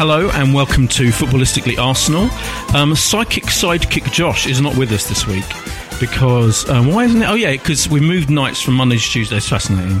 Hello and welcome to Footballistically Arsenal. Um, psychic sidekick Josh is not with us this week because um, why isn't it? Oh yeah, because we moved nights from Mondays to Tuesdays. Fascinating.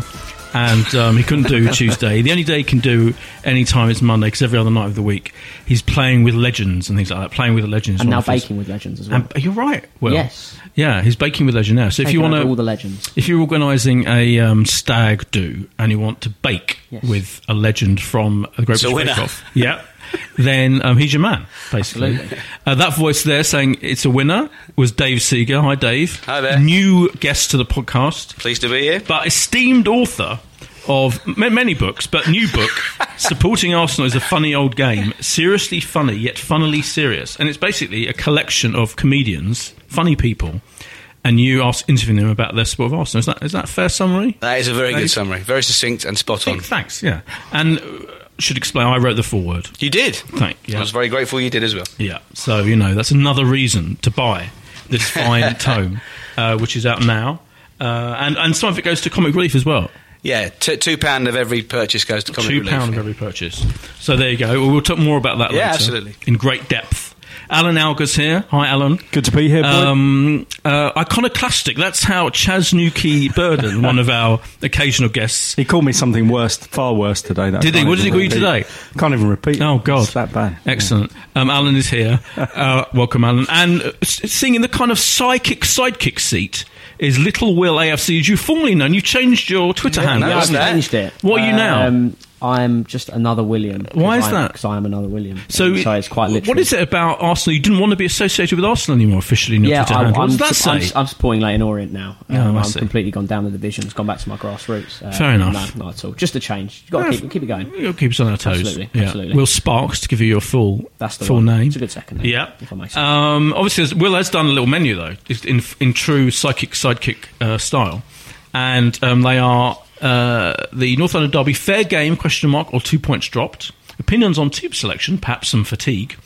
And um, he couldn't do Tuesday. The only day he can do any time is Monday because every other night of the week he's playing with legends and things like that. Playing with legends. and now of his- baking with legends as well. And, you're right. Will. Yes. Yeah, he's baking with legend now. So if you want to, all the legends. if you're organising a um, stag do and you want to bake Yes. with a legend from the Great It's British. Bake Off, yeah, then um, he's your man, basically. Uh, that voice there saying it's a winner was Dave Seager. Hi, Dave. Hi there. New guest to the podcast, Pleased to be here. but esteemed author of ma- many books, but new book supporting Arsenal is a funny old game, seriously funny yet funnily serious, and it's basically a collection of comedians, funny people. And you ask interviewing them about their sport of Arsenal. Is that is that a fair summary? That is a very Dave? good summary. Very succinct and spot on. Thanks. Yeah, and uh, should explain. I wrote the foreword. You did. Thank. Yeah. I was very grateful you did as well. Yeah. So you know that's another reason to buy this fine tome, uh, which is out now, uh, and and some of it goes to Comic Relief as well. Yeah, t- two pound of every purchase goes to Comic Two Relief. pound of every purchase. So there you go. We'll, we'll talk more about that Yeah, later. absolutely. In great depth. Alan Alger's here. Hi, Alan. Good to be here, boy. Um, uh, iconoclastic. That's how Chaz Nuki Burden, one of our occasional guests. he called me something worse, far worse today. That Did he? What did he even call you repeat. today? Can't even repeat. Oh God, it's that bad. Excellent. Um, Alan is here. Uh, welcome, Alan. And uh, s- singing the kind of psychic sidekick seat is Little Will AFC. As you formerly known, you changed your Twitter Yeah, handle. no, I've changed it. What are you now? Um, I'm just another William. Why is I'm- that? Because I am another William. So, so it's quite literal. What is it about Arsenal? You didn't want to be associated with Arsenal anymore officially your Yeah, I, I'm, What that su- I'm. I'm supporting Leyton Orient now. Oh, Um, I I'm completely gone down the divisions, gone back to my grassroots. Uh, Fair enough. No, not at all. Just a change. You've got to keep, keep it going. You'll keep us on our toes. Absolutely, Yeah. absolutely. Will Sparks to give you your full That's the full one. name. It's a good second name, Yeah. if I may say. Um, obviously, Will has done a little menu though, It's in in true psychic sidekick uh, style, and um, they are uh, the North London Derby fair game question mark or two points dropped. Opinions on tube selection, perhaps some fatigue.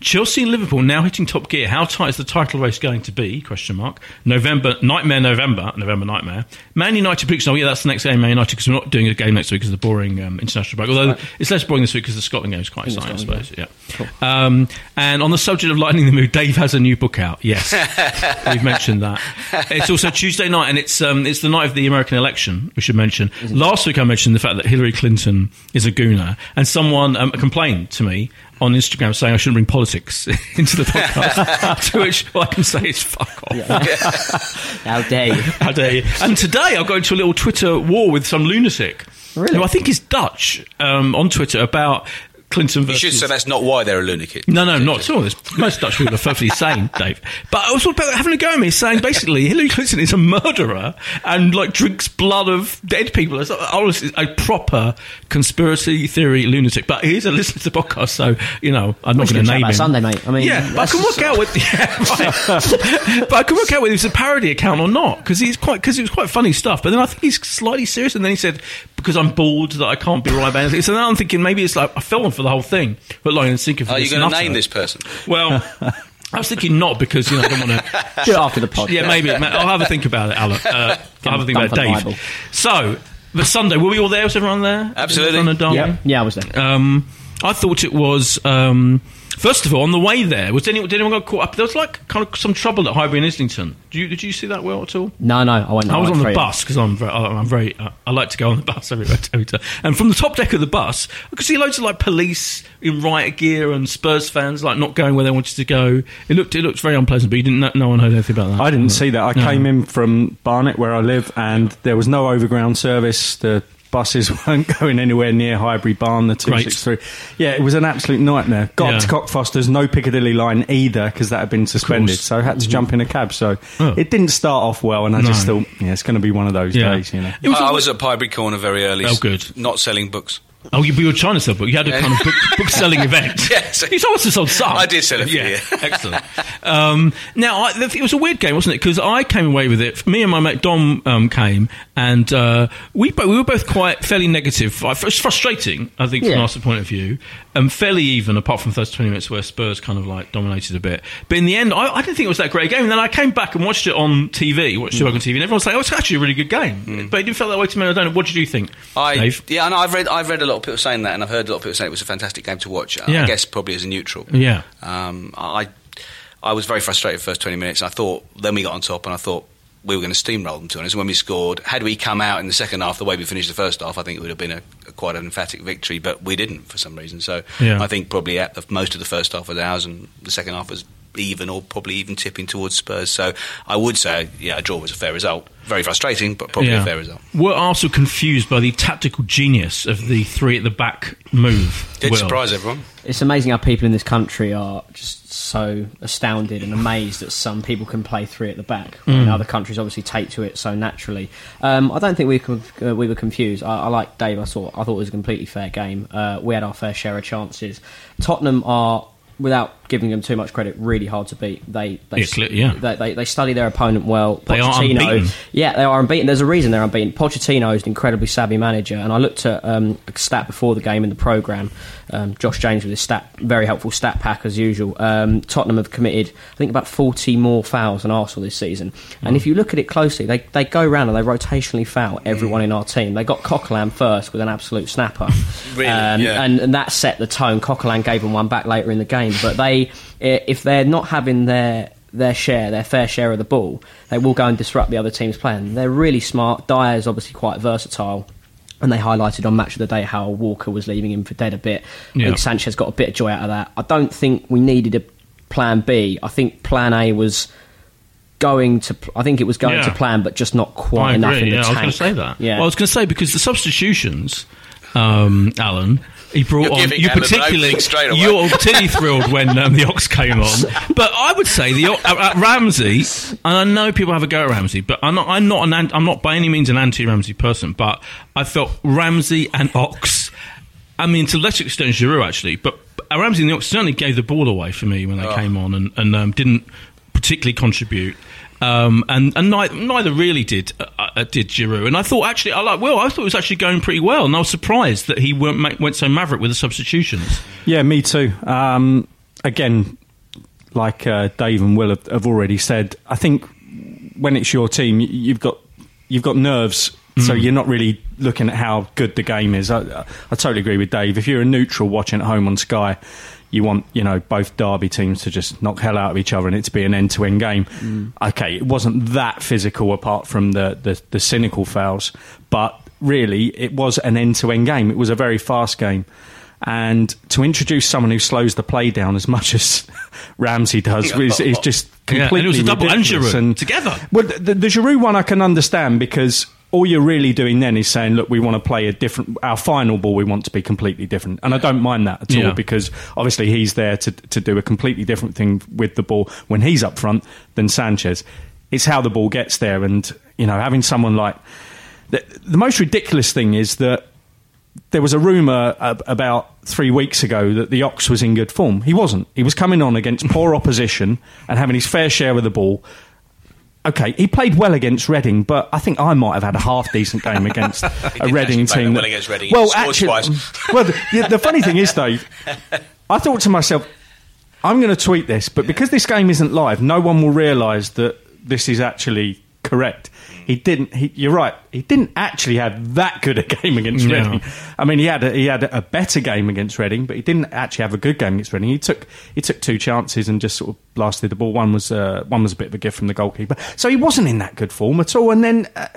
Chelsea and Liverpool now hitting top gear. How tight is the title race going to be? Question mark. November nightmare. November. November nightmare. Man United prediction. Oh yeah, that's the next game. Man United because we're not doing a game next week because of the boring um, international break. Although it's less boring this week because the Scotland game is quite exciting, I suppose. Yeah. Um, and on the subject of lightening the mood, Dave has a new book out. Yes, we've mentioned that. It's also Tuesday night, and it's um, it's the night of the American election. We should mention. Last week, I mentioned the fact that Hillary Clinton is a gooner, and someone um, complained to me on Instagram saying I shouldn't bring politics into the podcast. to which all I can say is fuck off. How dare you? How dare you? And today I'll go into a little Twitter war with some lunatic Really? who I think is Dutch um, on Twitter about Clinton You should say that's not why they're a lunatic. No, no, not at all. There's- Most Dutch people are perfectly sane, Dave. But I was talking about having a go at me, saying basically Hillary Clinton is a murderer and like drinks blood of dead people. It's honestly a proper conspiracy theory lunatic. But he's a listener to the podcast, so you know I'm not going to name about him. Sunday, mate. I mean, yeah, but I can work out with yeah, right. but I can work out whether it's a parody account or not because he's quite because it was quite funny stuff. But then I think he's slightly serious, and then he said because I'm bored that I can't be right about anything. So now I'm thinking maybe it's like I fell on for the whole thing, but like in thinking. Are you going to name this person? Well, I was thinking not because you know I don't want to. Do it after the pod. Yeah, maybe. I'll have a think about it, Alan. Uh, I'll have a think about it, the Dave. Bible. So, but Sunday, were we all there? Was everyone there? Absolutely. On a Derby? Yeah, yeah, I was there. Um, I thought it was. Um, first of all, on the way there, was anyone, did anyone get caught up? There was like kind of some trouble at Highbury and Islington. Did you, did you see that well at all? No, no, I went. I was on the bus because I'm very, I'm very, uh, I like to go on the bus every, every time. And from the top deck of the bus, I could see loads of like police in riot gear and Spurs fans like not going where they wanted to go. It looked, it looked very unpleasant, but you didn't, no, no one heard anything about that. I didn't see that. I No. came in from Barnet, where I live, and there was no overground service. The buses weren't going anywhere near Highbury Barn, the Great. 263. Yeah, it was an absolute nightmare. Got Yeah. to Cockfosters, no Piccadilly line either, because that had been suspended. So I had to jump in a cab. So Oh. it didn't start off well, and I just thought, yeah, it's going to be one of those Yeah. days, you know. It was I, I a- was at Highbury Corner very early. Oh, good. Not selling books. Oh, you, you were trying to sell book. You had a Yeah. kind of book, book selling event. Yes. You told us to sold some. I did sell it for yeah. you. Excellent. Um, now, I, the- it was a weird game, wasn't it? Because I came away with it. Me and my mate Dom um, came, and uh, we we were both quite fairly negative. It was frustrating, I think, from Yeah. our point of view. Um, fairly even, apart from the first twenty minutes where Spurs kind of like dominated a bit. But in the end, I, I didn't think it was that great a game. And then I came back and watched it on TV, watched it on TV, and everyone was like, "Oh, it's actually a really good game." But it didn't feel that way to me. I don't know. What did you think, I Dave? yeah, and I've read I've read a lot of people saying that, and I've heard a lot of people saying it was a fantastic game to watch. Yeah. I guess probably as a neutral. Yeah. Um, I I was very frustrated the first twenty minutes. I thought then we got on top, and I thought we were going to steamroll them to honest. And when we scored, had we come out in the second half the way we finished the first half, I think it would have been a, a quite an emphatic victory. But we didn't for some reason. So Yeah. I think probably at the, most of the first half was ours, and the second half was even or probably even tipping towards Spurs. So I would say, yeah, a draw was a fair result. Very frustrating, but probably a fair result. Were Arsenal confused by the tactical genius of the three at the back move? Did Will? surprise everyone. It's amazing how people in this country are just so astounded and amazed that some people can play three at the back. Mm. And other countries obviously take to it so naturally. Um, I don't think we could, uh, we were confused. I, I like Dave. I thought I thought it was a completely fair game. Uh, we had our fair share of chances. Tottenham are. Without giving them too much credit, really hard to beat. They they, Yeah, clear- yeah. they, they, they study their opponent well. They are Pochettino- unbeaten. yeah, they are unbeaten. There's a reason they're unbeaten. Pochettino is an incredibly savvy manager, and I looked at um, a stat before the game in the program. Um, Josh James with his stat, very helpful stat pack as usual. Um, Tottenham have committed, I think, about 40 more fouls than Arsenal this season. And if you look at it closely, they, they go around and they rotationally foul everyone in our team. They got Coquelin first with an absolute snapper, Really? Um, Yeah. and, and that set the tone. Coquelin gave them one back later in the game, but they, if they're not having their their share, their fair share of the ball, they will go and disrupt the other team's plan. They're really smart. Dier is obviously quite versatile. And they highlighted on Match of the Day how Walker was leaving him for dead a bit. I Yeah. think Sanchez got a bit of joy out of that. I don't think we needed a plan B. I think plan A was going to. I think it was going Yeah. to plan, but just not quite I enough agree. in the yeah, I was going to say that. Yeah. Well, I was going to say because the substitutions, um, Alan. He brought You're on. You Alan an particularly, opening straight away. you're particularly thrilled when um, the Ox came on. But I would say the uh, uh, Ramsey, and I know people have a go at Ramsey, but I'm not. I'm not an. an- I'm not by any means an anti-Ramsey person. But I felt Ramsey and Ox. I mean, to a lesser extent, Giroud actually, but Ramsey and the Ox certainly gave the ball away for me when they Oh. came on, and, and um, didn't particularly contribute. Um, and and neither, neither really did uh, uh, did Giroud. And I thought actually, I like Will. I thought it was actually going pretty well, and I was surprised that he weren't went so maverick with the substitutions. Yeah, me too. Um, again, like uh, Dave and Will have, have already said, I think when it's your team, you've got you've got nerves, so you're not really looking at how good the game is. I, I, I totally agree with Dave. If you're a neutral watching at home on Sky, you want you know both Derby teams to just knock hell out of each other and it to be an end to end game. Mm. Okay, it wasn't that physical apart from the, the the cynical fouls, but really it was an end to end game. It was a very fast game. And to introduce someone who slows the play down as much as Ramsey does is, is just Yeah, and it completely was a double and ridiculous. Giroud together. Well, the, the Giroud one I can understand because all you're really doing then is saying, look, we want to play a different. Our final ball, we want to be completely different, and I don't mind that at all because obviously he's there to to do a completely different thing with the ball when he's up front than Sanchez. It's how the ball gets there, and you know, having someone like the, the most ridiculous thing is that there was a rumour ab- about three weeks ago that the Ox was in good form. He wasn't. He was coming on against poor opposition and having his fair share of the ball. Okay, he played well against Reading, but I think I might have had a half decent game against a Reading team. well against Reading. Well, actually, well, the, yeah, the funny thing is, Dave, I thought to myself, I'm going to tweet this, but because this game isn't live, no one will realise that this is actually correct. He didn't. He, you're right. He didn't actually have that good a game against No. Reading. I mean, he had a, he had a better game against Reading, but he didn't actually have a good game against Reading. He took he took two chances and just sort of blasted the ball. One was uh, one was a bit of a gift from the goalkeeper, so he wasn't in that good form at all. And then. Uh,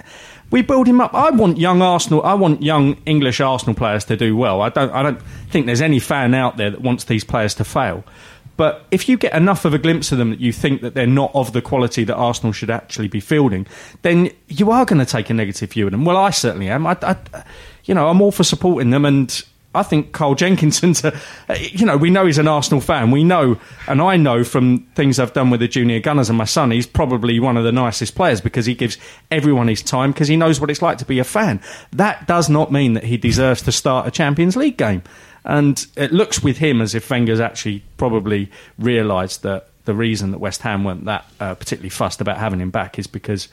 we build him up. I want young Arsenal. I want young English Arsenal players to do well. I don't. I don't think there's any fan out there that wants these players to fail. But if you get enough of a glimpse of them that you think that they're not of the quality that Arsenal should actually be fielding, then you are going to take a negative view of them. Well, I certainly am. I, I, you know, I'm all for supporting them, and I think Carl Jenkinson's. A, you know, we know he's an Arsenal fan. We know, and I know from things I've done with the junior gunners and my son, he's probably one of the nicest players because he gives everyone his time because he knows what it's like to be a fan. That does not mean that he deserves to start a Champions League game. And it looks with him as if Wenger's actually probably realised that the reason that West Ham weren't that uh, particularly fussed about having him back is because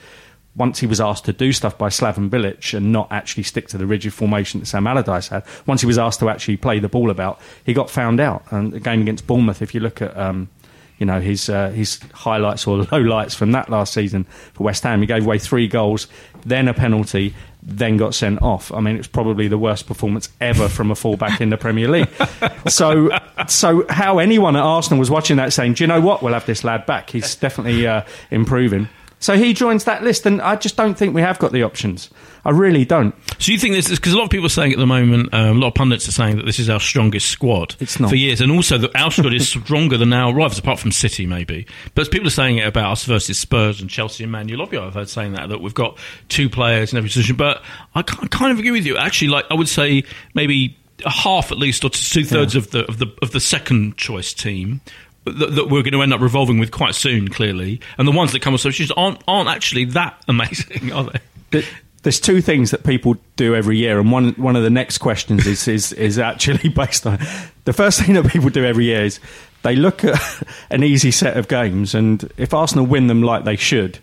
once he was asked to do stuff by Slaven Bilic and not actually stick to the rigid formation that Sam Allardyce had, once he was asked to actually play the ball about, he got found out. And the game against Bournemouth, if you look at um, you know his uh, his highlights or lowlights from that last season for West Ham, he gave away three goals, then a penalty, then got sent off. I mean, it's probably the worst performance ever from a fullback in the Premier League. So, so how anyone at Arsenal was watching that saying, "Do you know what? We'll have this lad back. He's definitely uh, improving." So he joins that list, and I just don't think we have got the options. I really don't. So you think this is because a lot of people are saying at the moment, um, a lot of pundits are saying that this is our strongest squad It's not. for years, and also that our squad is stronger than our rivals, apart from City maybe. But people are saying it about us versus Spurs and Chelsea and Man U. A lot of people I've heard saying that that we've got two players in every position. But I I kind of agree with you. Actually, like I would say maybe a half at least, or two thirds of the of the of the second choice team. That, that we're going to end up revolving with quite soon, clearly, and the ones that come with substitutes aren't aren't actually that amazing, are they? Th- There's two things that people do every year, and one one of the next questions is is, is actually based on the first thing that people do every year is they look at an easy set of games, and if Arsenal win them like they should,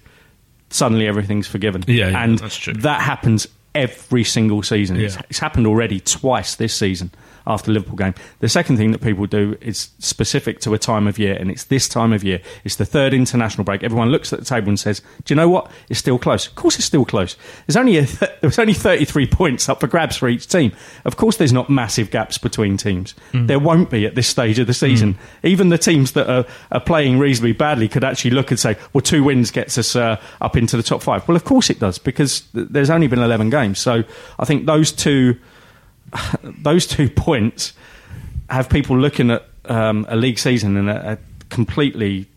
suddenly everything's forgiven. Yeah, yeah, and that's true. that happens every single season. It's, it's happened already twice this season after the Liverpool game. The second thing that people do is specific to a time of year, and it's this time of year. It's the third international break. Everyone looks at the table and says, "Do you know what? It's still close." Of course, it's still close. There's only a th- there's only 33 points up for grabs for each team. Of course, there's not massive gaps between teams. There won't be at this stage of the season. Even the teams that are, are playing reasonably badly could actually look and say, "Well, two wins gets us uh, up into the top five. Well, of course it does because th- there's only been 11 games. So I think those two those two points have people looking at um, a league season in a, a completely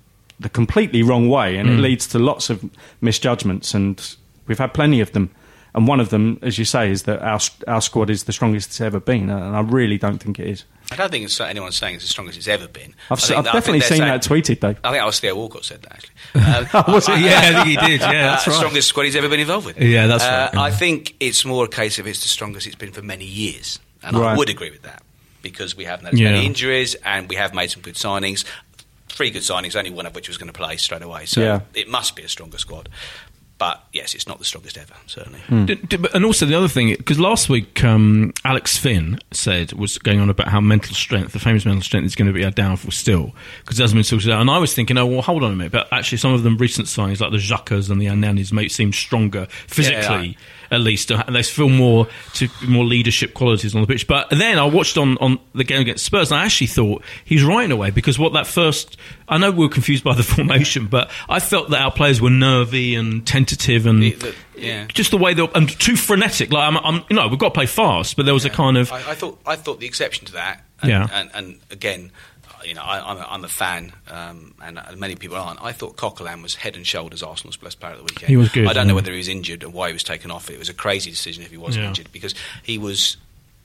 the completely wrong way, and it leads to lots of misjudgments, and we've had plenty of them. And one of them, as you say, is that our our squad is the strongest it's ever been, and I really don't think it is. I don't think it's anyone's saying it's the strongest it's ever been. I've, I s- I've that- definitely seen saying- that tweeted though. I think I was Theo Walcott said that actually. Um, Was it? Yeah, I think he did. Yeah, that's uh, right. Strongest squad he's ever been involved with. Yeah, that's uh, right, yeah. I think it's more a case of it's the strongest it's been for many years, and Right. I would agree with that because we haven't had as Yeah. many injuries and we have made some good signings. Three good signings, only one of which was going to play straight away. So Yeah. it must be a stronger squad. But yes, it's not the strongest ever, certainly. D- d- but- and also the other thing, because last week um, Alex Fynn said was going on about how mental strength, the famous mental strength, is going to be our downfall still because it hasn't been sorted out. And I was thinking, oh well, hold on a minute. But actually, some of them recent signings like the Xhakas and the Ananis may seem stronger physically. At least, uh, they feel more to more leadership qualities on the pitch. But then I watched on, on the game against Spurs, and I actually thought he's right in a way because what that first, I know we were confused by the formation, but I felt that our players were nervy and tentative and The- the- yeah. just the way they and too frenetic. Like I'm, I'm, you know, we've got to play fast, but there was a kind of I, I thought I thought the exception to that, and, Yeah. and, and again, you know, I, I'm, a, I'm a fan, um, and uh, many people aren't. I thought Coquelin was head and shoulders Arsenal's best player of the weekend. He was good, I don't know whether he was injured and why he was taken off. It was a crazy decision if he wasn't Yeah. injured because he was.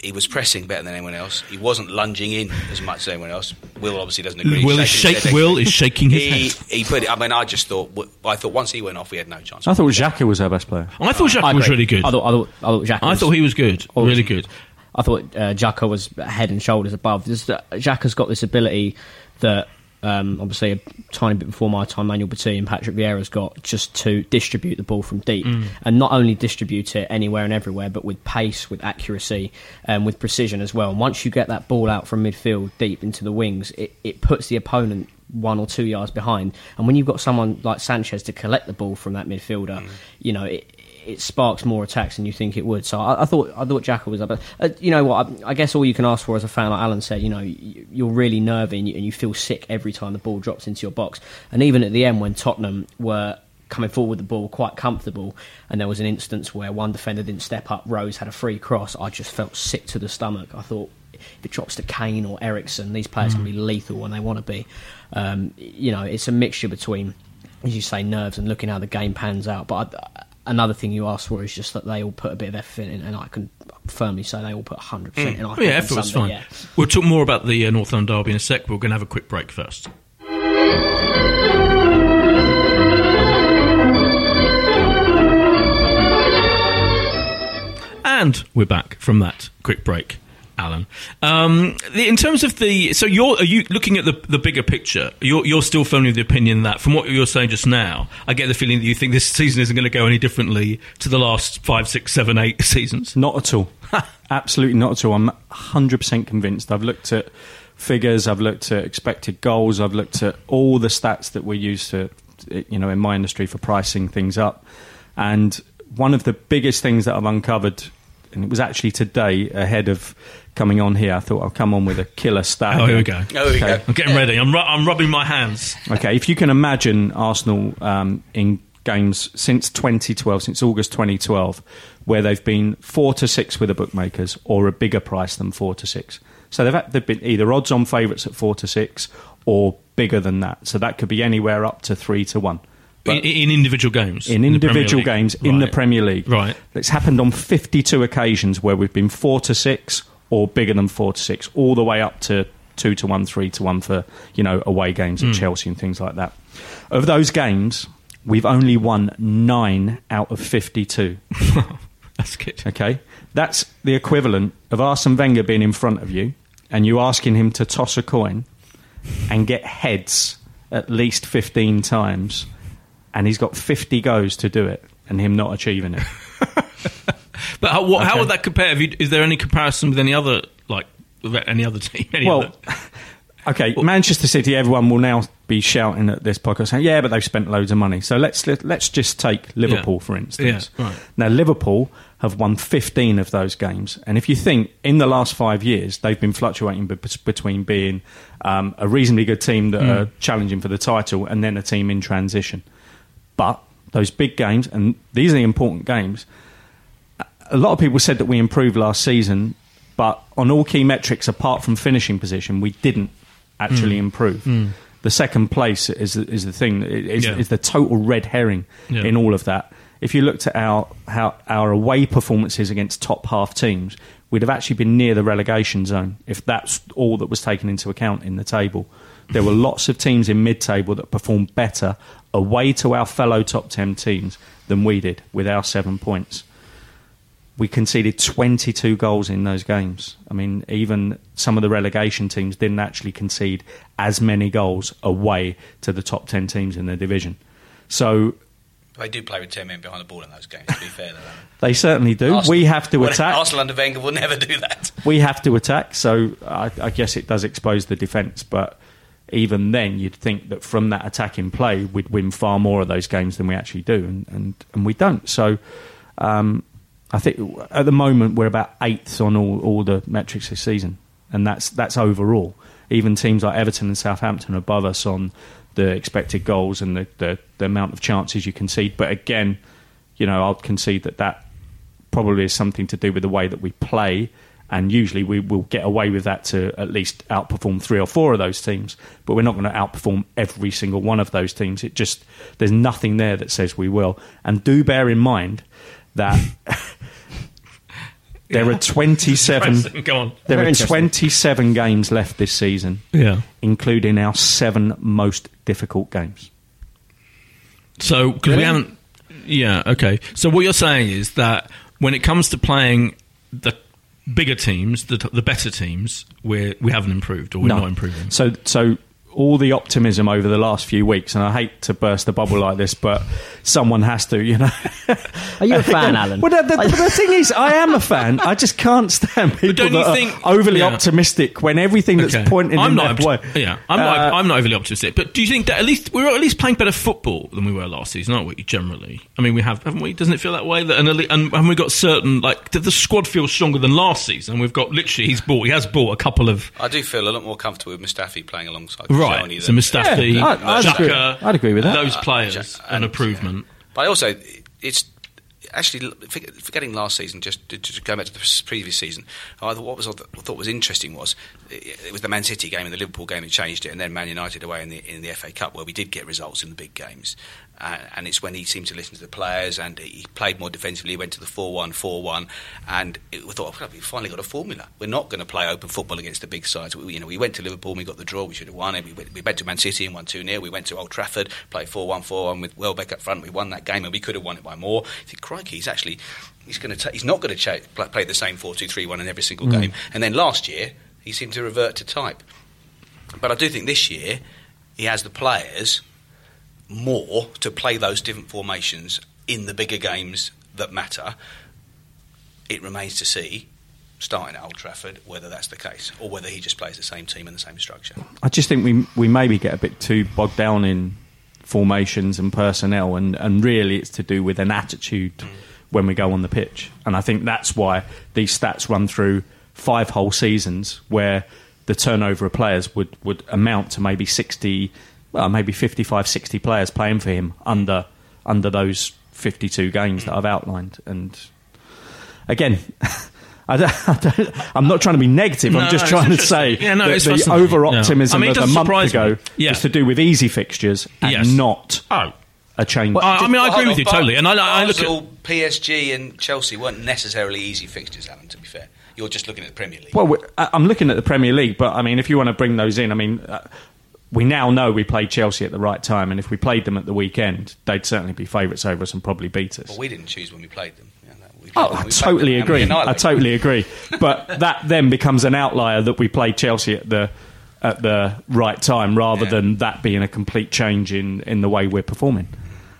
He was pressing better than anyone else. He wasn't lunging in as much as anyone else. Will obviously doesn't agree. Will is Shaking shake- Will is shaking his he, head. He put it. I mean, I just thought. I thought once he went off, we had no chance. I thought Xhaka was our best player. I thought Xhaka I was really good. I thought, I thought, I thought Xhaka I was- thought he was good, really good. I thought uh, Xhaka was head and shoulders above. This, uh, Xhaka's got this ability that, um, obviously, a tiny bit before my time, Manuel Petit and Patrick Vieira's got just to distribute the ball from deep. And not only distribute it anywhere and everywhere, but with pace, with accuracy, and with precision as well. And once you get that ball out from midfield deep into the wings, it, it puts the opponent one or two yards behind. And when you've got someone like Sanchez to collect the ball from that midfielder, you know, it, it sparks more attacks than you think it would. So I, I thought I thought Xhaka was up. But, uh, you know what? I, I guess all you can ask for as a fan, like Alan said, you know, you, you're really nervy and you, and you feel sick every time the ball drops into your box. And even at the end, when Tottenham were coming forward with the ball quite comfortable, and there was an instance where one defender didn't step up, Rose had a free cross. I just felt sick to the stomach. I thought. If it drops to Kane or Eriksen, these players can be lethal when they want to be. Um, you know, it's a mixture between as you say, nerves and looking how the game pans out. But I, another thing you asked for is just that they all put a bit of effort in, and I can firmly say they all put 100% in. I think, yeah, effort was fine. yeah. We'll talk more about the uh, North London derby in a sec. We're going to have a quick break first. And we're back from that quick break, Alan. Um, in terms of the, so you're are you looking at the the bigger picture? You're you're still firmly of the opinion that, from what you're saying just now, I get the feeling that you think this season isn't going to go any differently to the last five, six, seven, eight seasons. Not at all. Absolutely not at all. I'm 100% convinced. I've looked at figures, I've looked at expected goals, I've looked at all the stats that we use to, you know, in my industry for pricing things up. And one of the biggest things that I've uncovered, and it was actually today ahead of coming on here, I thought I'll come on with a killer stat. Oh, here we go. Oh, here we go. I'm getting ready. I'm, ru- I'm rubbing my hands. Okay, if you can imagine Arsenal um, in games since 2012, since August 2012, where they've been four to six with the bookmakers or a bigger price than four to six. So they've, had, they've been either odds on favourites at four to six or bigger than that. So that could be anywhere up to three to one. in, in individual games. In the individual League. games in the Premier League. Right. It's happened on 52 occasions where we've been four to six or bigger than four to six, all the way up to two to one, three to one for, you know, away games at hmm. Chelsea and things like that. Of those games, we've only won nine out of 52. That's good. Okay? That's the equivalent of Arsene Wenger being in front of you and you asking him to toss a coin and get heads at least 15 times and he's got 50 goes to do it and him not achieving it. But how, what, how would that compare? You, is there any comparison with any other like any other team? Any Well, other? okay, Manchester City. Everyone will now be shouting at this podcast, saying, "Yeah, but they've spent loads of money." So let's let, let's just take Liverpool Yeah. for instance. Yeah, right. Now Liverpool have won 15 of those games, and if you think in the last five years they've been fluctuating be- between being um, a reasonably good team that are challenging for the title and then a team in transition, but those big games and these are the important games. A lot of people said that we improved last season, but on all key metrics apart from finishing position, we didn't actually mm. improve. Mm. The second place is is the thing is, Yeah. is the total red herring Yeah. in all of that. If you looked at our how our away performances against top half teams, we'd have actually been near the relegation zone if that's all that was taken into account in the table. There were lots of teams in mid-table that performed better away to our fellow top ten teams than we did with our seven points we conceded 22 goals in those games. I mean, even some of the relegation teams didn't actually concede as many goals away to the top 10 teams in the division. So They do play with 10 men behind the ball in those games, to be fair. Though. they certainly do. Arsenal- we have to attack. Arsenal under Wenger will never do that. we have to attack. So I, I guess it does expose the defence, but even then, you'd think that from that attacking play, we'd win far more of those games than we actually do, and and, and we don't. So. Um, I think at the moment we're about eighth on all, all the metrics this season, and that's that's overall. Even teams like Everton and Southampton are above us on the expected goals and the, the, the amount of chances you concede. But again, you know, I'll concede that that probably is something to do with the way that we play And usually we will get away with that to at least outperform three or four of those teams, but we're not going to outperform every single one of those teams. It just there's nothing there that says we will. And do bear in mind that there are 27 go on. there Very are 27 games left this season, Yeah. including our seven most difficult games. So because we haven't, yeah, okay. So what you're saying is that when it comes to playing the bigger teams, the the better teams, we we haven't improved or we're not improving. So, so all the optimism over the last few weeks, and I hate to burst the bubble like this, but someone has to, you know. Are you a fan, Alan? Well, the, the, the thing is, I am a fan. I just can't stand people don't you that think- are overly yeah. optimistic when everything that's Okay. pointing I'm in not, their way. opti- Yeah, I'm not. Uh, I'm not overly optimistic. But do you think that at least we're at least playing better football than we were last season, aren't we? Generally, I mean, we have, haven't we? Doesn't it feel that way? That and, and haven't we got certain like the, the squad feels stronger than last season? We've got literally he's bought he has bought a couple of I do feel a lot more comfortable with Mustafi playing alongside right. So Mustafi, Yeah, I'd- I'd agree- I'd agree with that. Those uh, players, Ja- an and- improvement. But also, it's actually forgetting last season. Just to, to go back to the previous season, I thought what was I thought was interesting was it, it was the Man City game and the Liverpool game that changed it, and then Man United away in the in the FA Cup where we did get results in the big games. Uh, and it's when he seemed to listen to the players and he played more defensively. He went to the 4 1 4 1. And it, we thought, oh, we finally got a formula. We're not going to play open football against the big sides. We, you know, we went to Liverpool and we got the draw. We should have won it. We went, we went to Man City and won 2 0. We went to Old Trafford, played 4 1 4 1 with Welbeck up front. We won that game and we could have won it by more. You think, crikey, he's actually. He's, going to ta- he's not going to cha- play, the same 4 2 3 1 in every single game. And then last year, he seemed to revert to type. But I do think this year, he has the players more to play those different formations in the bigger games that matter. It remains to see, starting at Old Trafford, whether that's the case or whether he just plays the same team and the same structure. I just think we we maybe get a bit too bogged down in formations and personnel, and, and really it's to do with an attitude mm. when we go on the pitch. And I think that's why these stats run through five whole seasons where the turnover of players would, would amount to maybe 60, well, maybe 55, 60 players playing for him under under those 52 games that I've outlined. And again, I don't, I don't, I'm not trying to be negative. No, I'm just it's trying to say Yeah, no, that the fascinating. over Yeah. optimism I mean, it of a month ago Yeah. was to do with easy fixtures and Yes. not Oh, a change. I, I mean, I agree with you totally. And I, I look Basel, at PSG, and Chelsea weren't necessarily easy fixtures, Alan. To be fair, you're just looking at the Premier League. Well, I- I'm looking at the Premier League, but I mean, if you want to bring those in, I mean, uh, we now know we played Chelsea at the right time, and if we played them at the weekend, they'd certainly be favourites over us and probably beat us. Well, we didn't choose when we played them. Yeah, no, we played Oh, them- I totally them agree. I totally agree. But that then becomes an outlier that we played Chelsea at the at the right time, rather Yeah. than that being a complete change in, in the way we're performing.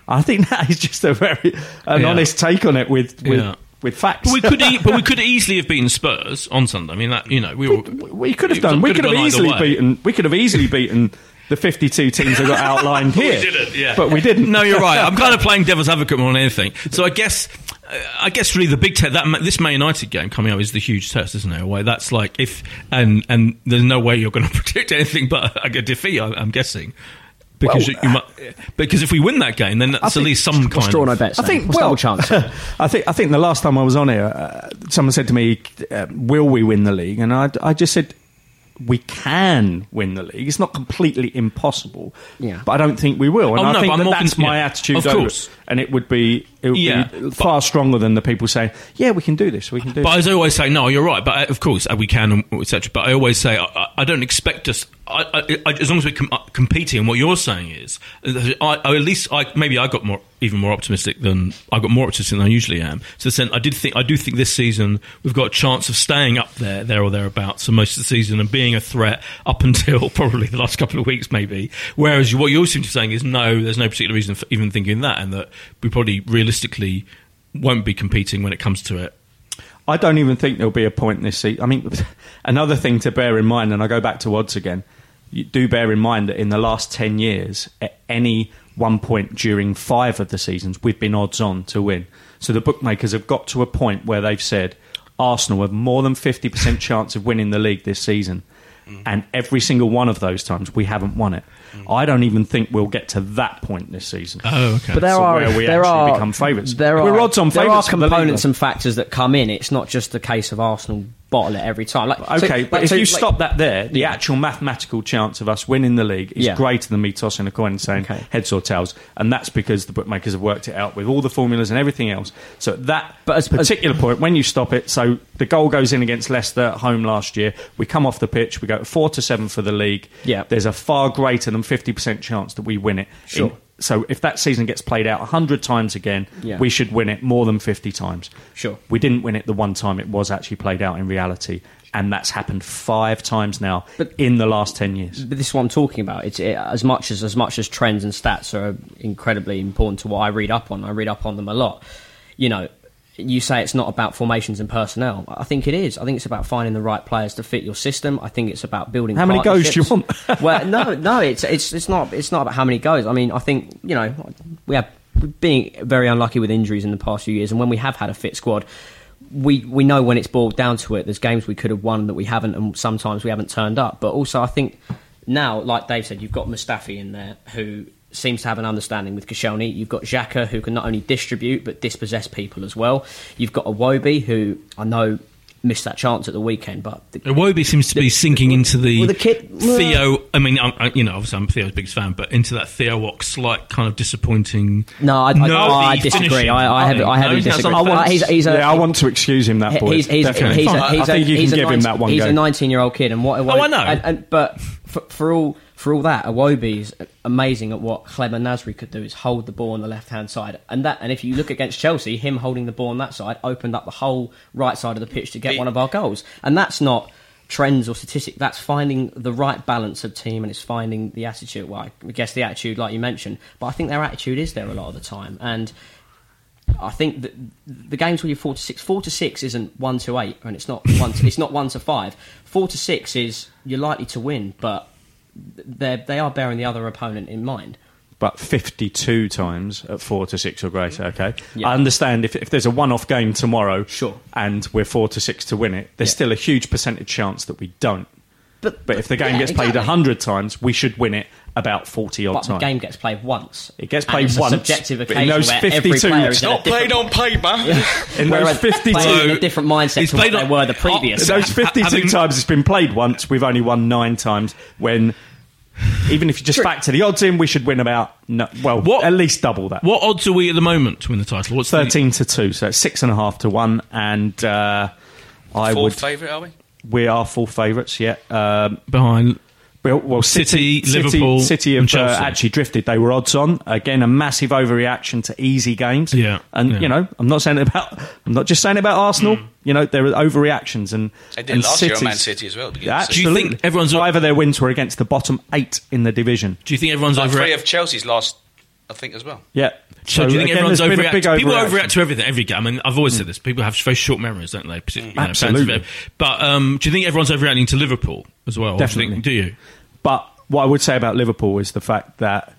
I think that is just a very an Yeah. honest take on it with with, Yeah. With facts. But we could, e- but we could easily have beaten Spurs on Sunday. I mean, that you know, we were. we could have done. We could have either easily beaten. We could have easily beaten the 52 teams that got outlined we here. didn't, yeah. But we didn't. No, you're right. I'm kind of playing devil's advocate more than anything. So I guess, I guess really the big test that this Man United game coming up is the huge test, isn't it? Why that's like if and and there's no way you're going to predict anything but a, a defeat. I'm guessing. Because Well, you, you might, because if we win that game, then that's at least some kind draw of. no bets? I then? think. What's well, chance? I think. I think the last time I was on here, uh, someone said to me, uh, "Will we win the league?" And I, I just said, "We can win the league. It's not completely impossible, Yeah. but I don't think we will." And Oh, I no, think that that's con- my yeah, attitude. of over it. course. and it would be it would Yeah, be but- far stronger than the people saying, "Yeah, we can do this. We can do." But this. as I always say, no, you're right. But uh, of course, uh, we can, etc. But I always say, I, I- I don't expect us. I, I, I, as long as we're com- uh, competing, and what you're saying is, uh, I, I, at least I maybe I got more, even more optimistic than I got more optimistic than I usually am. So then I did think I do think this season we've got a chance of staying up there, there or thereabouts for most of the season and being a threat up until probably the last couple of weeks, maybe. Whereas what you seem to be saying is no, there's no particular reason for even thinking that, and that we probably realistically won't be competing when it comes to it. I don't even think there'll be a point in this season. I mean, another thing to bear in mind, and I go back to odds again. You do bear in mind that in the last ten years, at any one point during five of the seasons, we've been odds on to win. So the bookmakers have got to a point where they've said Arsenal have more than fifty percent chance of winning the league this season, mm. and every single one of those times we haven't won it. Mm. I don't even think we'll get to that point this season. Oh, okay. But there So are where we there actually are become favourites. There We're odds on there are favourites for the components and factors that come in. It's not just the case of Arsenal bottle it every time. Like, so- Okay, but like, if so, you like- stop that there, the actual mathematical chance of us winning the league is Yeah. greater than me tossing a coin and saying Okay. heads or tails, and that's because the bookmakers have worked it out with all the formulas and everything else. So at that But as- particular point, when you stop it, so the goal goes in against Leicester at home last year. We come off the pitch, we go four to seven for the league. Yeah. there's a far greater than fifty percent chance that we win it. Sure. In- so if that season gets played out hundred times again, Yeah. we should win it more than fifty times. Sure. We didn't win it the one time it was actually played out in reality, and that's happened five times now But- in the last ten years. But this is what I'm talking about. It's it, as much as as much as trends and stats are incredibly important to what I read up on. I read up on them a lot. You know, you say it's not about formations and personnel. I think it is. I think it's about finding the right players to fit your system. I think it's about building. How many goals do you want? well, no, no, it's it's it's not it's not about how many goals. I mean, I think you know we have been very unlucky with injuries in the past few years, and when we have had a fit squad. We, we know when it's boiled down to it, there's games we could have won that we haven't, and sometimes we haven't turned up. But also, I think now, like Dave said, you've got Mustafi in there who seems to have an understanding with Koscielny. You've got Xhaka who can not only distribute but dispossess people as well. You've got Iwobi who I know missed that chance at the weekend, but the, Iwobi seems to be sinking into the, well, the kid- Theo. I mean, I, I, you know, obviously I'm Theo's biggest fan, but into that Theo Ox slight kind of disappointing. no, I, I, nervy I disagree. I, I, have, I No, heavily he's not disagree. something Uh, he's, he's a, yeah, I want to excuse him that boy. He's, he's, Definitely. he's, a, he's I a- think you can a give him 19 that one He's go. a 19 year old kid, and what? Oh, I know. And, and, but for, for all for all that, Iwobi's amazing at what Cleber Nasri could do is hold the ball on the left hand side, and that. And if you look against Chelsea, him holding the ball on that side opened up the whole right side of the pitch to get one of our goals, and that's not trends or statistics. That's finding the right balance of team, and it's finding the attitude. Well, I guess the attitude, like you mentioned, but I think their attitude is there a lot of the time, and. I think that the games where you're four to six, four to six isn't one to eight, and it's not one. To, it's not one to five. Four to six is you're likely to win, but they they are bearing the other opponent in mind. but 52 times at 4 to 6 or greater, okay? Yeah. I understand if, if there's a one off game tomorrow Sure. and we're 4 to 6 to win it, there's Yeah. still a huge percentage chance that we don't. But But if the game yeah, gets played exactly. 100 times, we should win it about 40 odd but the times. game gets played once. It gets And played it's a once, subjective but in occasion those where every 52 player it's is Not played on paper. in those Whereas 52 playing in a different mindset It's to what played they on- were the previous. those 52 Having- times it's been played once, we've only won 9 times when even if you just True. factor the odds in, we should win about no, well, What- at least double that. What odds are we at the moment to win the title? What's the- 13 to 2, so it's six and a half to 1 and uh, I Fourth would favourite, are we? We are full favourites, yeah. Um, behind? Well, well City, City, Liverpool, City and have uh, actually drifted. They were odds on. Again, a massive overreaction to easy games. Yeah, and yeah. you know, I'm not saying it about. I'm not just saying it about Arsenal. You know, there are overreactions, and They did and last year at Man City as well. at the beginning of the Do you think everyone's- five of their wins were against the bottom eight in the division? Do you think everyone's Like over? three of Chelsea's last, I think, as well. Yeah. So, do you think again, everyone's there's been overreact? big People overreact to everything every game. I mean, I've always said this. People have very short memories, don't they? You know, Absolutely. But um, do you think everyone's overreacting to Liverpool as well? Do you think- Definitely. Do you? But what I would say about Liverpool is the fact that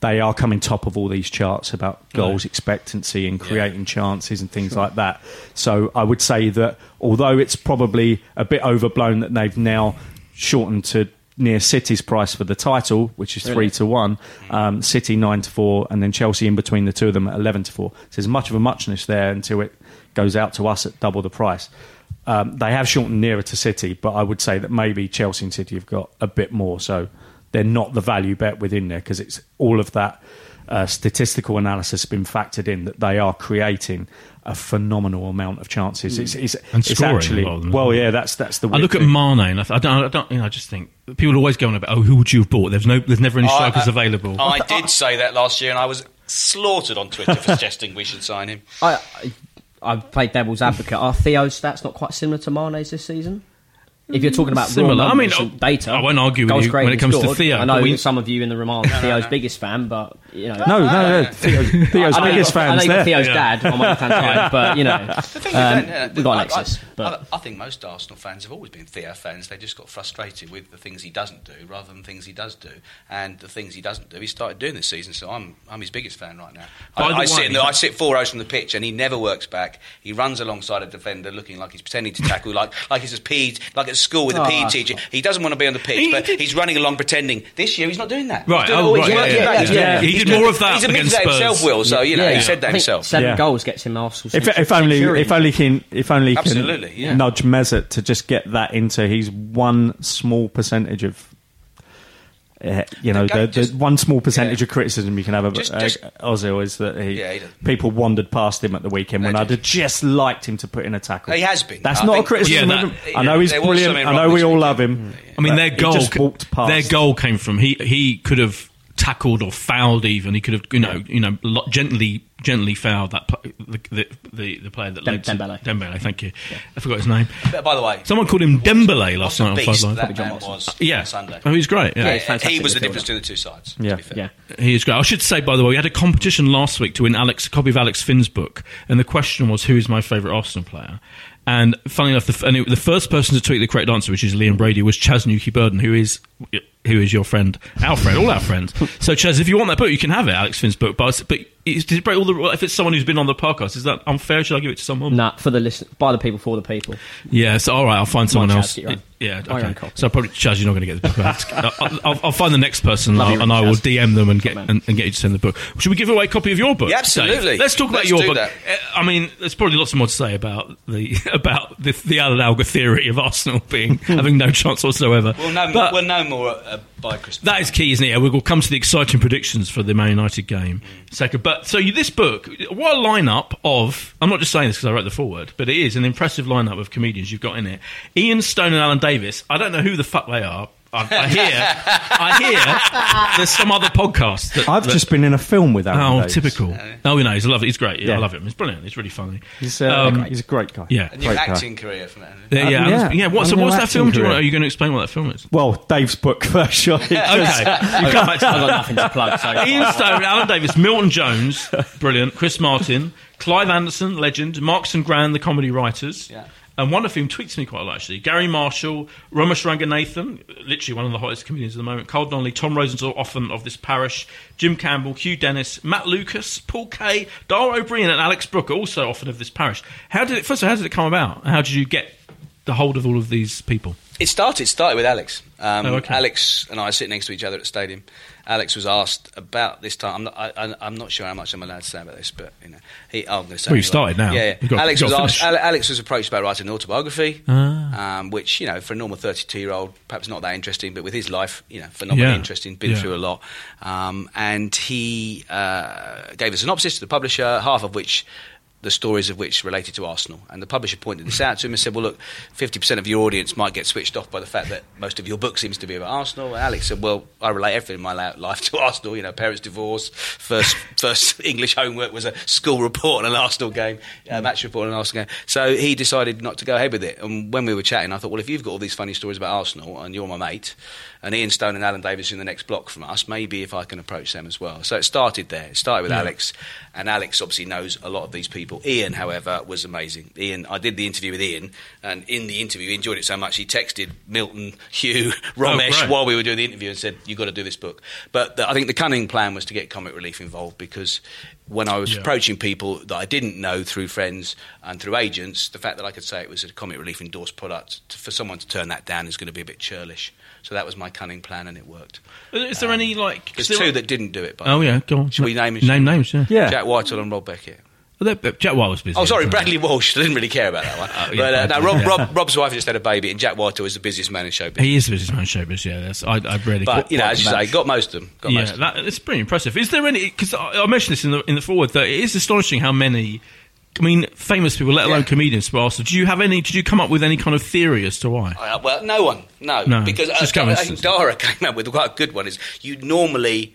they are coming top of all these charts about goals expectancy and creating chances and things like that. So I would say that although it's probably a bit overblown that they've now shortened to near City's price for the title, which is three to one, um, City nine to four, and then Chelsea in between the two of them at eleven to four. So there's much of a muchness there until it goes out to us at double the price. Um, they have shortened nearer to City, but I would say that maybe Chelsea and City have got a bit more. So they're not the value bet within there because it's all of that uh, statistical analysis has been factored in that they are creating a phenomenal amount of chances. It's, mm. it's, And it's scoring actually a lot of them well, well. yeah, that's that's the. I look at weird. Mane, and I, th- I don't, I don't, you know, I just think people always go on about, oh, who would you have bought? There's no, there's never any strikers I- available. I did say that last year, and I was slaughtered on Twitter for suggesting we should sign him. I, I I've played devil's advocate. Are Theo's stats not quite similar to Mane's this season? If you're talking about Similar. raw I mean, numbers and data, I won't argue with goals you when it comes to. Theo, I know we- some of you in the room aren't Theo's biggest fan, but you know, No, no, no. Theo, Theo's I know biggest you've I know fans you've got there. Theo's Yeah. dad on my left hand side, but you know, The thing um, is, don't- uh, we've got I- Alexis. I, but I, I think most Arsenal fans have always been Theo fans. They just got frustrated with the things he doesn't do rather than things he does do. And the things he doesn't do, he started doing this season. So I'm, I'm his biggest fan right now. I, By the I, sit in the, I sit four rows from the pitch, and he never works back. He runs alongside a defender, looking like he's pretending to tackle, like like he's a PE, like at school with a Oh, PE teacher. not- He doesn't want to be on the pitch, He but he's running along pretending. This year, he's not doing that. Right, He's doing oh, it all. He's right, working yeah, back. yeah, He's yeah. Doing- He he's did more of that He's admitted against that himself, Spurs. Will. So you know, Yeah. he said that I think himself. Seven Yeah. goals gets him Arsenal. If, if only centurion. if only can if only Absolutely, can yeah. nudge Mesut to just get that into his one small percentage of uh, you know The the, just- the one small percentage yeah. of criticism you can have about uh, Ozil is that he, Yeah, he people wandered past him at the weekend when I'd have just liked him to put in a tackle. He has been. That's I not think- a criticism. Yeah, that- I know he's brilliant. I know we all love him. I mean, their goal, just walked past. their goal came from he he could have tackled or fouled even. He could have you know you know gently gently fouled that the the, the, the player that Dem- led to- Dembele. Dembele. Thank you. I forgot his name. But by the way, Someone called him Dembele last a night on beast Five Live. that man was Yeah, Sunday. oh, he's great. Yeah, Yeah, he's fantastic he was the difference between the two sides. Yeah. to be fair. yeah. He is great. I should say, by the way, we had a competition last week to win Alex a copy of Alex Fynn's book, and the question was, "Who is my favourite Arsenal player?" And funny enough, the, and it, the first person to tweet the correct answer, which is Liam Brady, was Chaz Newkey Burden, who is who is your friend, our friend, all our friends. So, Chaz, if you want that book, you can have it, Alex Fynn's book. But but is, it break all the if it's someone who's been on the podcast, is that unfair? Should I give it to someone? Nah, for the listen, by the people, for the people. Yeah, so all right, I'll find someone Chaz, else. get Yeah, buy your okay. own copy. So probably Chaz, you're not going to get the book. I'll, I'll, I'll find the next person and, Love I'll, you, and I will DM them and get and, and get you to send the book. Should we give away a copy of your book? Yeah, absolutely. Dave? Let's talk about Let's your do book. that. I mean, there's probably lots more to say about the about the, the Alan Alga theory of Arsenal being having no chance whatsoever. We'll know, But- we'll know more uh, by Christmas. that is key, isn't it? We'll come to the exciting predictions for the Man United game second. But so you, this book, what a lineup of! I'm not just saying this because I wrote the foreword, but it is an impressive lineup of comedians you've got in it. Ian Stone and Alan Davies. I don't know who the fuck they are. I, I hear, I hear. There's some other podcast. That, I've that- just been in a film with Alan Oh, Davies. typical. Oh, we know he's lovely. He's great. Yeah, I love him. He's brilliant. He's really funny. He's, uh, Um, he's a great guy. yeah. A new Great guy. acting career from that. Yeah, yeah, Uh, Alan's- yeah. yeah. What, so what's that film? Do you want, are you going to explain what that film is? Well, Dave's book first, surely. Okay, you come back to I've got that. nothing to plug. So Ian Stone, Alan Davies, Milton Jones, brilliant. Chris Martin, Clive Anderson, legend. Marks and Gran, the comedy writers. Yeah. And one of whom tweets me quite a lot, actually. Gary Marshall, Romesh Ranganathan, literally one of the hottest comedians at the moment. Carl Donnelly, Tom Rosenthal, often of this parish. Jim Campbell, Hugh Dennis, Matt Lucas, Paul Kaye, Dara O'Brien, and Alex Brooker, also often of this parish. How did it, first of all, how did it come about? How did you get the hold of all of these people? It started started with Alex. Um, Oh, okay. Alex and I sit next to each other at the stadium. Alex was asked about this time. I'm not, I, I'm not sure how much I'm allowed to say about this, but you know, he, oh, I'm going to say. Well, you started now. Yeah, yeah. Got- Alex was asked. Alex was approached about writing an autobiography, Ah. um, which you know, for a normal 32 year old, perhaps not that interesting, but with his life, you know, phenomenally Yeah. interesting. Been Yeah. through a lot, um, and he uh, gave a synopsis to the publisher, half of which the stories of which related to Arsenal. And the publisher pointed this out to him and said, Well, look, 50% of your audience might get switched off by the fact that most of your book seems to be about Arsenal. And Alex said, Well, I relate everything in my life to Arsenal. You know, parents' divorce, first, first English homework was a school report on an Arsenal game, a match report on an Arsenal game. So he decided not to go ahead with it. And when we were chatting, I thought, Well, if you've got all these funny stories about Arsenal and you're my mate, and Ian Stone and Alan Davies in the next block from us, maybe if I can approach them as well. So it started there. It started with Alex, and Alex obviously knows a lot of these people. Ian, however, was amazing. Ian, I did the interview with Ian, and in the interview, he enjoyed it so much he texted Milton, Hugh, Romesh oh, great. while we were doing the interview and said, "You've got to do this book." But the, I think the cunning plan was to get Comic Relief involved because when I was Yeah. approaching people that I didn't know through friends and through agents, the fact that I could say it was a Comic Relief endorsed product, for someone to turn that down is going to be a bit churlish. So that was my cunning plan, and it worked. Is there any, like. There's is there- two that didn't do it. By Oh, yeah, go on. Should we name it? Name names, yeah. Yeah. Jack Whitehall and Rob Beckett. Well, they're- Jack White was busy. Oh, sorry, wasn't he? Bradley Walsh. I didn't really care about that one. Oh, yeah, but uh, no, Bradley, Rob, yeah. Rob, Rob's wife just had a baby, and Jack Whitehall is the busiest man in showbiz. He is the busiest man in showbiz, yeah. That's, I, I really but you know, as you say, got most of them. Got yeah, most of them. that, it's pretty impressive. Is there any? Because I, I mentioned this in the in the forward that it is astonishing how many. I mean, famous people, let alone Yeah. comedians, for Arsenal. Do you have any? Did you come up with any kind of theory as to why? Uh, well, no one, no, No, because just uh, I think Dara came up with quite a good one. Is you normally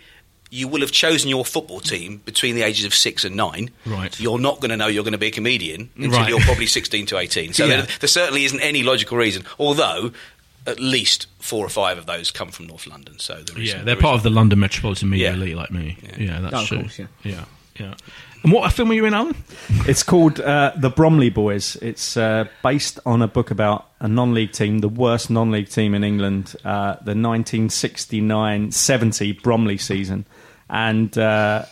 you will have chosen your football team between the ages of six and nine. Right. You're not going to know you're going to be a comedian until Right. you're probably sixteen to eighteen. So Yeah. there, there certainly isn't any logical reason. Although. At least four or five of those come from North London, so there is Yeah, there they're is- part of the London metropolitan media Yeah. elite, like me. Yeah, that's Oh, of true. course, yeah. yeah, yeah. And what film were you in, Alan? It's called uh, The Bromley Boys. It's uh, based on a book about a non league team, the worst non league team in England, uh, the 1969 70 Bromley season. And uh,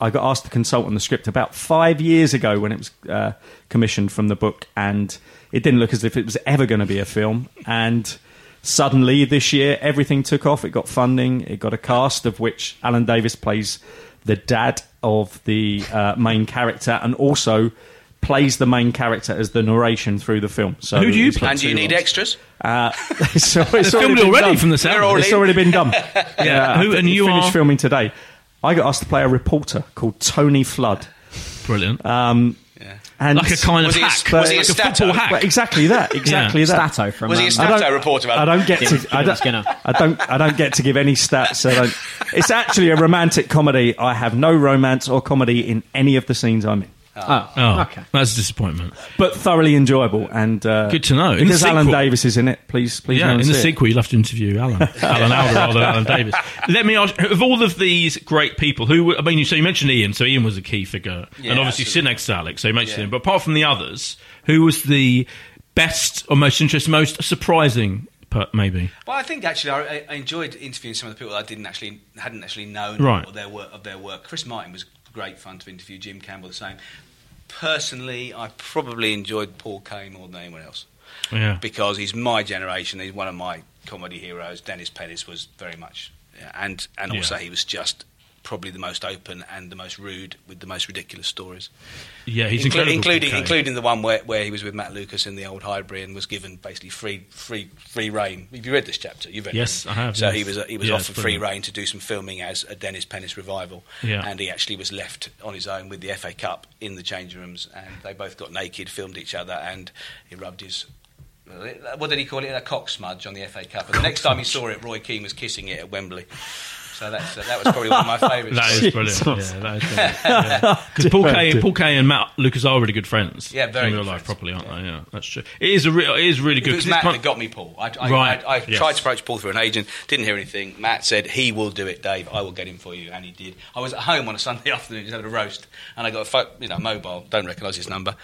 I got asked to consult on the script about five years ago when it was uh, commissioned from the book, and it didn't look as if it was ever going to be a film. And suddenly this year, everything took off. It got funding, it got a cast of which Alan Davies plays the dad of the uh, main character, and also plays the main character as the narration through the film. So Who do you play? And do you need extras? Uh, it's, it's filmed already done. from the sound. They're It's already been done. Yeah, who- and you finished are- filming today. I got asked to play a reporter called Tony Flood. Brilliant. Um, and like a kind of Was he a- hack. was he a like a stato? football hack. Well, exactly that. Exactly that. Stato from. Was he a stato I don't- reporter? I don't get to. I give don't, I don't. I don't get to give any stats. I don't. It's actually a romantic comedy. I have no romance or comedy in any of the scenes I'm in, oh, Oh, okay. that's a disappointment. but thoroughly enjoyable and uh, Good to know. In the Because Alan Davies is in it. Please, please. Yeah, in the see it. sequel, you'll have to interview Alan, Alan Alda rather than Alan Davies. Let me ask: of all of these great people, who I mean, you so you mentioned Ian, so Ian was a key figure, Yeah, and obviously sit next to Alex, so you mentioned Yeah. him. But apart from the others, who was the best or most interesting, most surprising, maybe? Well, I think actually I, I enjoyed interviewing some of the people I didn't actually hadn't actually known Right. of their work. Of their work, Chris Martin was great fun to interview. Jim Campbell the same. Personally, I probably enjoyed Paul Kaye more than anyone else Yeah, because he's my generation. He's one of my comedy heroes. Dennis Pennis was very much, and and also Yeah. he was just probably the most open and the most rude with the most ridiculous stories. yeah, he's Inclu- incredible. including Kaye. including the one where, where he was with Matt Lucas in the old Highbury and was given basically free free free reign. Have you read this chapter? You've read Yes, it. I have, So yes. he was he was Yeah, offered free reign to do some filming as a Dennis Pennis revival, Yeah. and he actually was left on his own with the FA Cup in the changing rooms, and they both got naked, filmed each other, and he rubbed his. What did he call it? A cock smudge on the FA Cup. And the next time he saw it, Roy Keane was kissing it at Wembley. So that's, uh, that was probably one of my favourites. That is brilliant. Yeah, that is brilliant. Because Paul Kaye, Paul Kaye and Matt Lucas are really good friends. Yeah, very in real good life, friends. properly, aren't Yeah. they? Yeah, that's true. It is a real, it is really It good. was 'cause it's Matt that got me Paul. I, I, Right, I, I yes. tried to approach Paul through an agent, didn't hear anything. Matt said he will do it, Dave. I will get him for you, and he did. I was at home on a Sunday afternoon, just having a roast, and I got a pho- you know mobile. Don't recognise his number.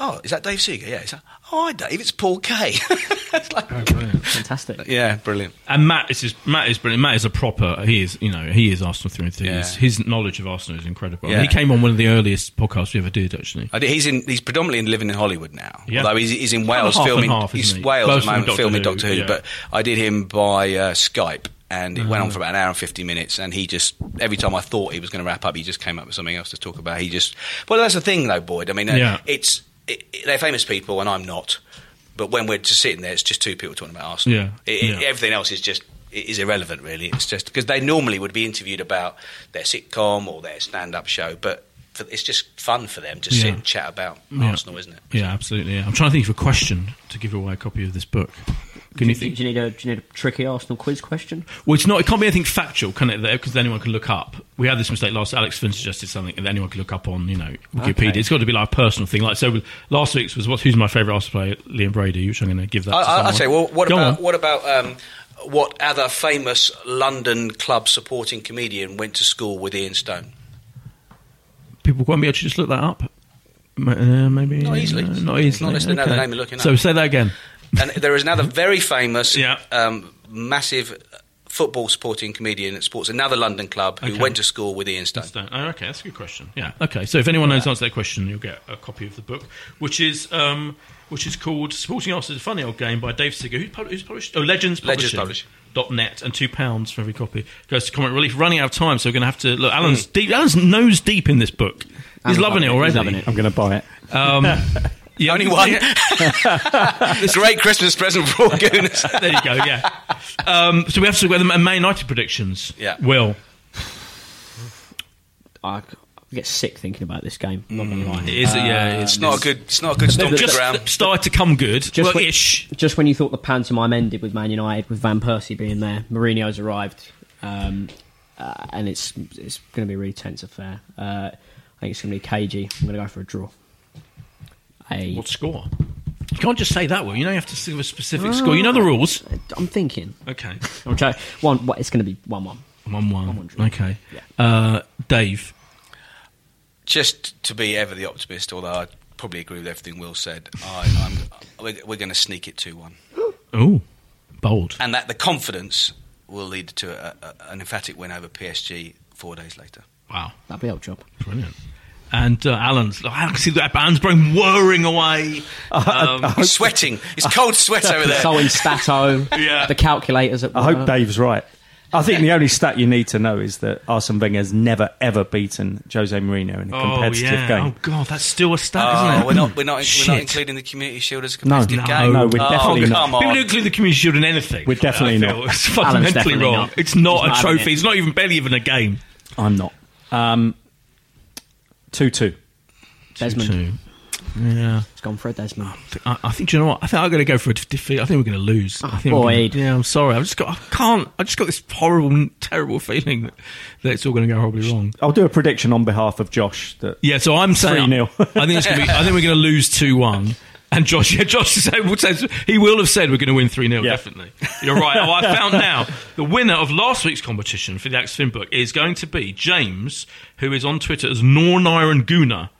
Oh, is that Dave Seager? Yeah. He's like, oh, hi, Dave. It's Paul Kaye. It's like- oh, brilliant. Fantastic. yeah, brilliant. And Matt is just, Matt is brilliant. Matt is a proper. He is, you know, he is Arsenal through and through. Yeah. His, his knowledge of Arsenal is incredible. Yeah. He came on one of the earliest podcasts we ever did, actually. Did, he's in. He's predominantly in, living in Hollywood now. Yeah. Although he's, he's in Kind Wales of half and filming. half, he's isn't he? Wales Close at the moment Doctor filming Who, Doctor Who. yeah. But I did him by uh, Skype, and it went on for about an hour and fifty minutes. And he just every time I thought he was going to wrap up, he just came up with something else to talk about. He just. Well, that's the thing, though, Boyd. I mean, uh, Yeah. it's it, it- they're famous people, and I'm not. But when we're just sitting there, it's just two people talking about Arsenal. Yeah. Yeah. Everything else is just is irrelevant, really. It's just because they normally would be interviewed about their sitcom or their stand-up show, but for, it's just fun for them to sit and chat about Yeah. Arsenal, isn't it? Yeah, absolutely. Yeah. I'm trying to think of a question to give away a copy of this book. Can you Do, think? do you need a do you need a tricky Arsenal quiz question? Well, it's not. It can't be anything factual, can it? Because anyone can look up. We had this mistake last. Alex Fynn suggested something that anyone can look up on, you know, Wikipedia. Okay. It's got to be like a personal thing. Like so, last week's was what? Who's my favourite Arsenal player? Liam Brady. Which I'm going to give that. I, I, someone. I say, well, what Go about on. what about um, what other famous London club supporting comedian went to school with Ian Stone? people won't be able to just look that up? Uh, maybe Not easily. uh, not easily. Not unless they know the name you're looking So up. say that again. And there is another very famous, Yeah. um, massive football supporting comedian that supports another London club who Okay. went to school with Ian Stone. Stone. Oh, okay, that's a good question. Yeah. Okay. So if anyone knows the answer that question, you'll get a copy of the book, which is um, which is called "Supporting Arsenal: is a Funny Old Game" by Dave Seager. Who's, pub- who's published? Oh, Legends Legends Publishing. Publishing. Dot net and two pounds for every copy goes to Comic Relief. Running out of time, so we're going to have to look. Alan's deep. Alan's nose deep in this book. He's Alan's loving it loving it. already. He's loving it. I'm going to buy it. Um, yeah, Only one. This great Christmas present for all gooners. there you go. Yeah. Um, so we have to look at the Man United predictions. Yeah. Will I, I get sick thinking about this game. Not gonna lie. it is. yeah. It's not a good. It's not a good stomp to Just ground. started to come good. Just well, when- ish. Just when you thought the pantomime ended with Man United, with Van Persie being there, Mourinho's arrived, um, uh, and it's it's going to be a really tense affair. Uh, I think it's going to be cagey. I'm going to go for a draw. A, What score? You can't just say that, Will. You know you have to give a specific score. You know the rules. I'm thinking. Okay. I'm trying, one. What, it's going to be one-one. One one. One-one draw. Okay. Yeah. Uh, Dave. Just to be ever the optimist, although I probably agree with everything Will said, I, I'm, we're, we're going to sneak it two one, Oh, bold. and that the confidence will lead to a, a, an emphatic win over PSG four days later. Wow. That'd be our job. Brilliant. And uh, Alan's. I can see that band's brain whirring away. Um, He's sweating. It's cold sweat over there. So in Stato, Yeah. the calculators at I hope. Dave's right. I think the only stat you need to know is that Arsene Wenger has never ever beaten Jose Mourinho in a Oh competitive yeah. game. Oh god, that's still a stat, Oh, isn't it? we're not, we're not, we're not including the Community Shield as a competitive no, game. no, we're oh, definitely come not. on. People don't include the community shield in anything. We're definitely not. It's Alan's fundamentally definitely wrong. not. It's not He's a not trophy. it. It's not even barely even a game. I'm not. Um, two two. Desmond. Two, two. Yeah. It's gone for a Desmond. I, I think do you know what? I think I'm going to go for a defeat. I think we're going to lose. Oh, I think we're Boyd. Gonna, yeah, I'm sorry. I've just got. I can't. I just got this horrible, terrible feeling that, that it's all going to go horribly wrong. I'll do a prediction on behalf of Josh that Yeah, so I'm saying 3-0. I think it's going to be. I think we're going to lose two one. And Josh, yeah, Josh said, would say- he will have said we're going to win 3 0, Yeah. definitely. You're right. Oh, I found now the winner of last week's competition for the Axe Fin book is going to be James, who is on Twitter as Norniron Guna.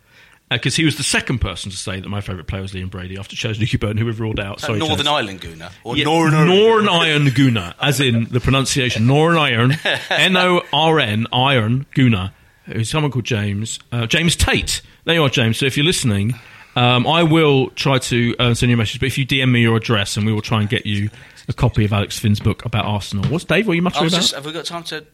Because he was the second person to say that my favourite player was Liam Brady after Chaz Newkey Burden, who we've ruled out. Sorry, Northern Chaz. Ireland Guna or Yeah, Northern Norn Iron Guna, as in the pronunciation. Norn Iron, N O R N, Iron Guna, who's someone called James. Uh, James Tate. There you are, James. So if you're listening, um, I will try to uh, send you a message, but if you DM me your address, and we will try and get you a copy of Alex Fynn's book about Arsenal. What's Dave? What are you muttering about? just, have we got time to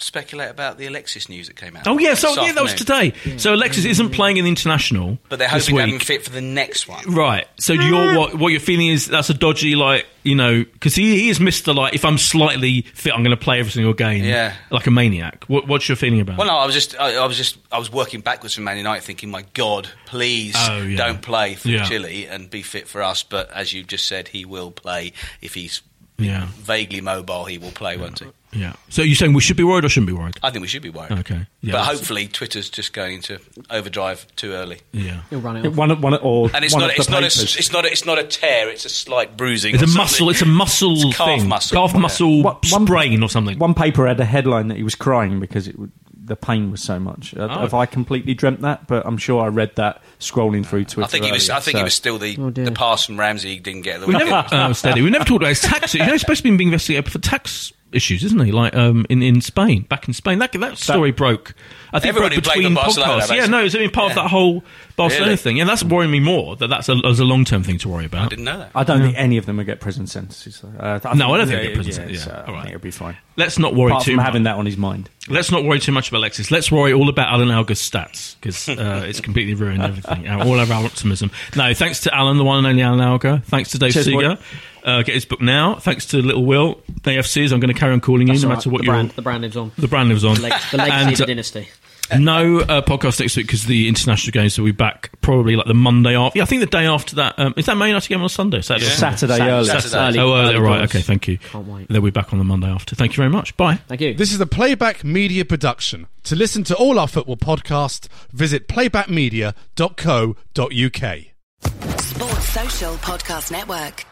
speculate about the Alexis news that came out? Oh yeah, so yeah, that was today. So Alexis isn't playing in the international, But they're hoping to have him fit for the next one. Right. So you're what what you're feeling is that's a dodgy like you know because he he is Mister like if I'm slightly fit I'm going to play every single game Yeah. like a maniac. What, what's your feeling about? Well, no, I was just, I, I was just, I was working backwards from Man United, thinking, my God, please Oh, yeah. don't play for Yeah. Chile and be fit for us. But as you just said, he will play if he's Yeah. vaguely mobile. He will play, won't he? Yeah. So you're saying we should be worried or shouldn't be worried? I think we should be worried. Okay. Yeah, but that's- hopefully, Twitter's just going into overdrive too early. Yeah. He'll run it off. one, one, or And it's one not, of it's the not, a, papers. it's not, a, it's not a tear. It's a slight bruising. It's or a something. muscle. It's a muscle It's calf thing. muscle. Calf Yeah. muscle One- one- sprain or something. One paper had a headline that he was crying because it would, the pain was so much. Uh, Oh. Have I completely dreamt that? But I'm sure I read that scrolling through Twitter. I think he was. earlier, I think so- he was still the Oh, the pass from Ramsey. He didn't get the We never, oh, steady. We never talked about his tax. You know, he's supposed to be being investigated for tax issues, isn't he? Like um, in in Spain, back in Spain. That that story broke. I think Everybody broke blamed between Barcelona, podcasts. Yeah, no, it's I mean part of that whole Barcelona Really? thing. Yeah, that's worrying me more. That that's a, as a long term thing to worry about. I didn't know that. I don't think any of them will get prison sentences. Uh, No, I don't think they'll get prison sentences, so yeah. I All right. think it'll be fine. Let's not worry Apart too from much. having that on his mind. Let's not worry too much about Alexis. Let's worry all about Alan Alga's stats because uh, it's completely ruined everything. Uh, all of our optimism. No, thanks to Alan, the one and only Alan Alga. Thanks to Dave Cheers. Seager. Uh, get his book now. Thanks to Little Will. The AFCs, I'm going to carry on calling you no all matter what the your brand, the brand lives on. the brand lives on. The, leg- the legacy And, of the uh, dynasty. No uh, podcast next week because the international games will be back probably like the Monday after. Yeah, I think the day after that. Um, is that Man United game on Sunday? Saturday. or Sunday? Saturday Saturday. early. Saturday. Early- Oh, uh, early right. doors. Okay, thank you. Can't wait. They'll be back on the Monday after. Thank you very much. Bye. Thank you. This is a Playback Media production. To listen to all our football podcasts, visit playbackmedia.co.uk. Sports Social Podcast Network.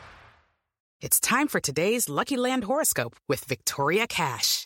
It's time for today's Lucky Land horoscope with Victoria Cash.